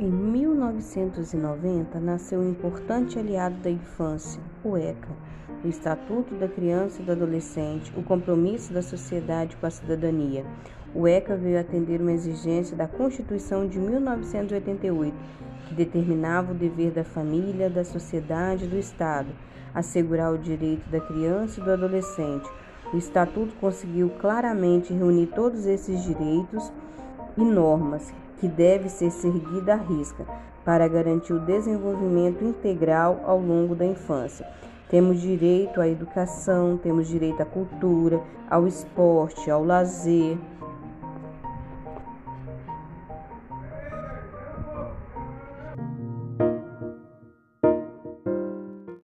Em 1990, nasceu um importante aliado da infância, o ECA, o Estatuto da Criança e do Adolescente, o compromisso da sociedade com a cidadania. O ECA veio atender uma exigência da Constituição de 1988, que determinava o dever da família, da sociedade e do Estado, assegurar o direito da criança e do adolescente. O Estatuto conseguiu claramente reunir todos esses direitos e normas que deve ser seguida à risca para garantir o desenvolvimento integral ao longo da infância. Temos direito à educação, temos direito à cultura, ao esporte, ao lazer,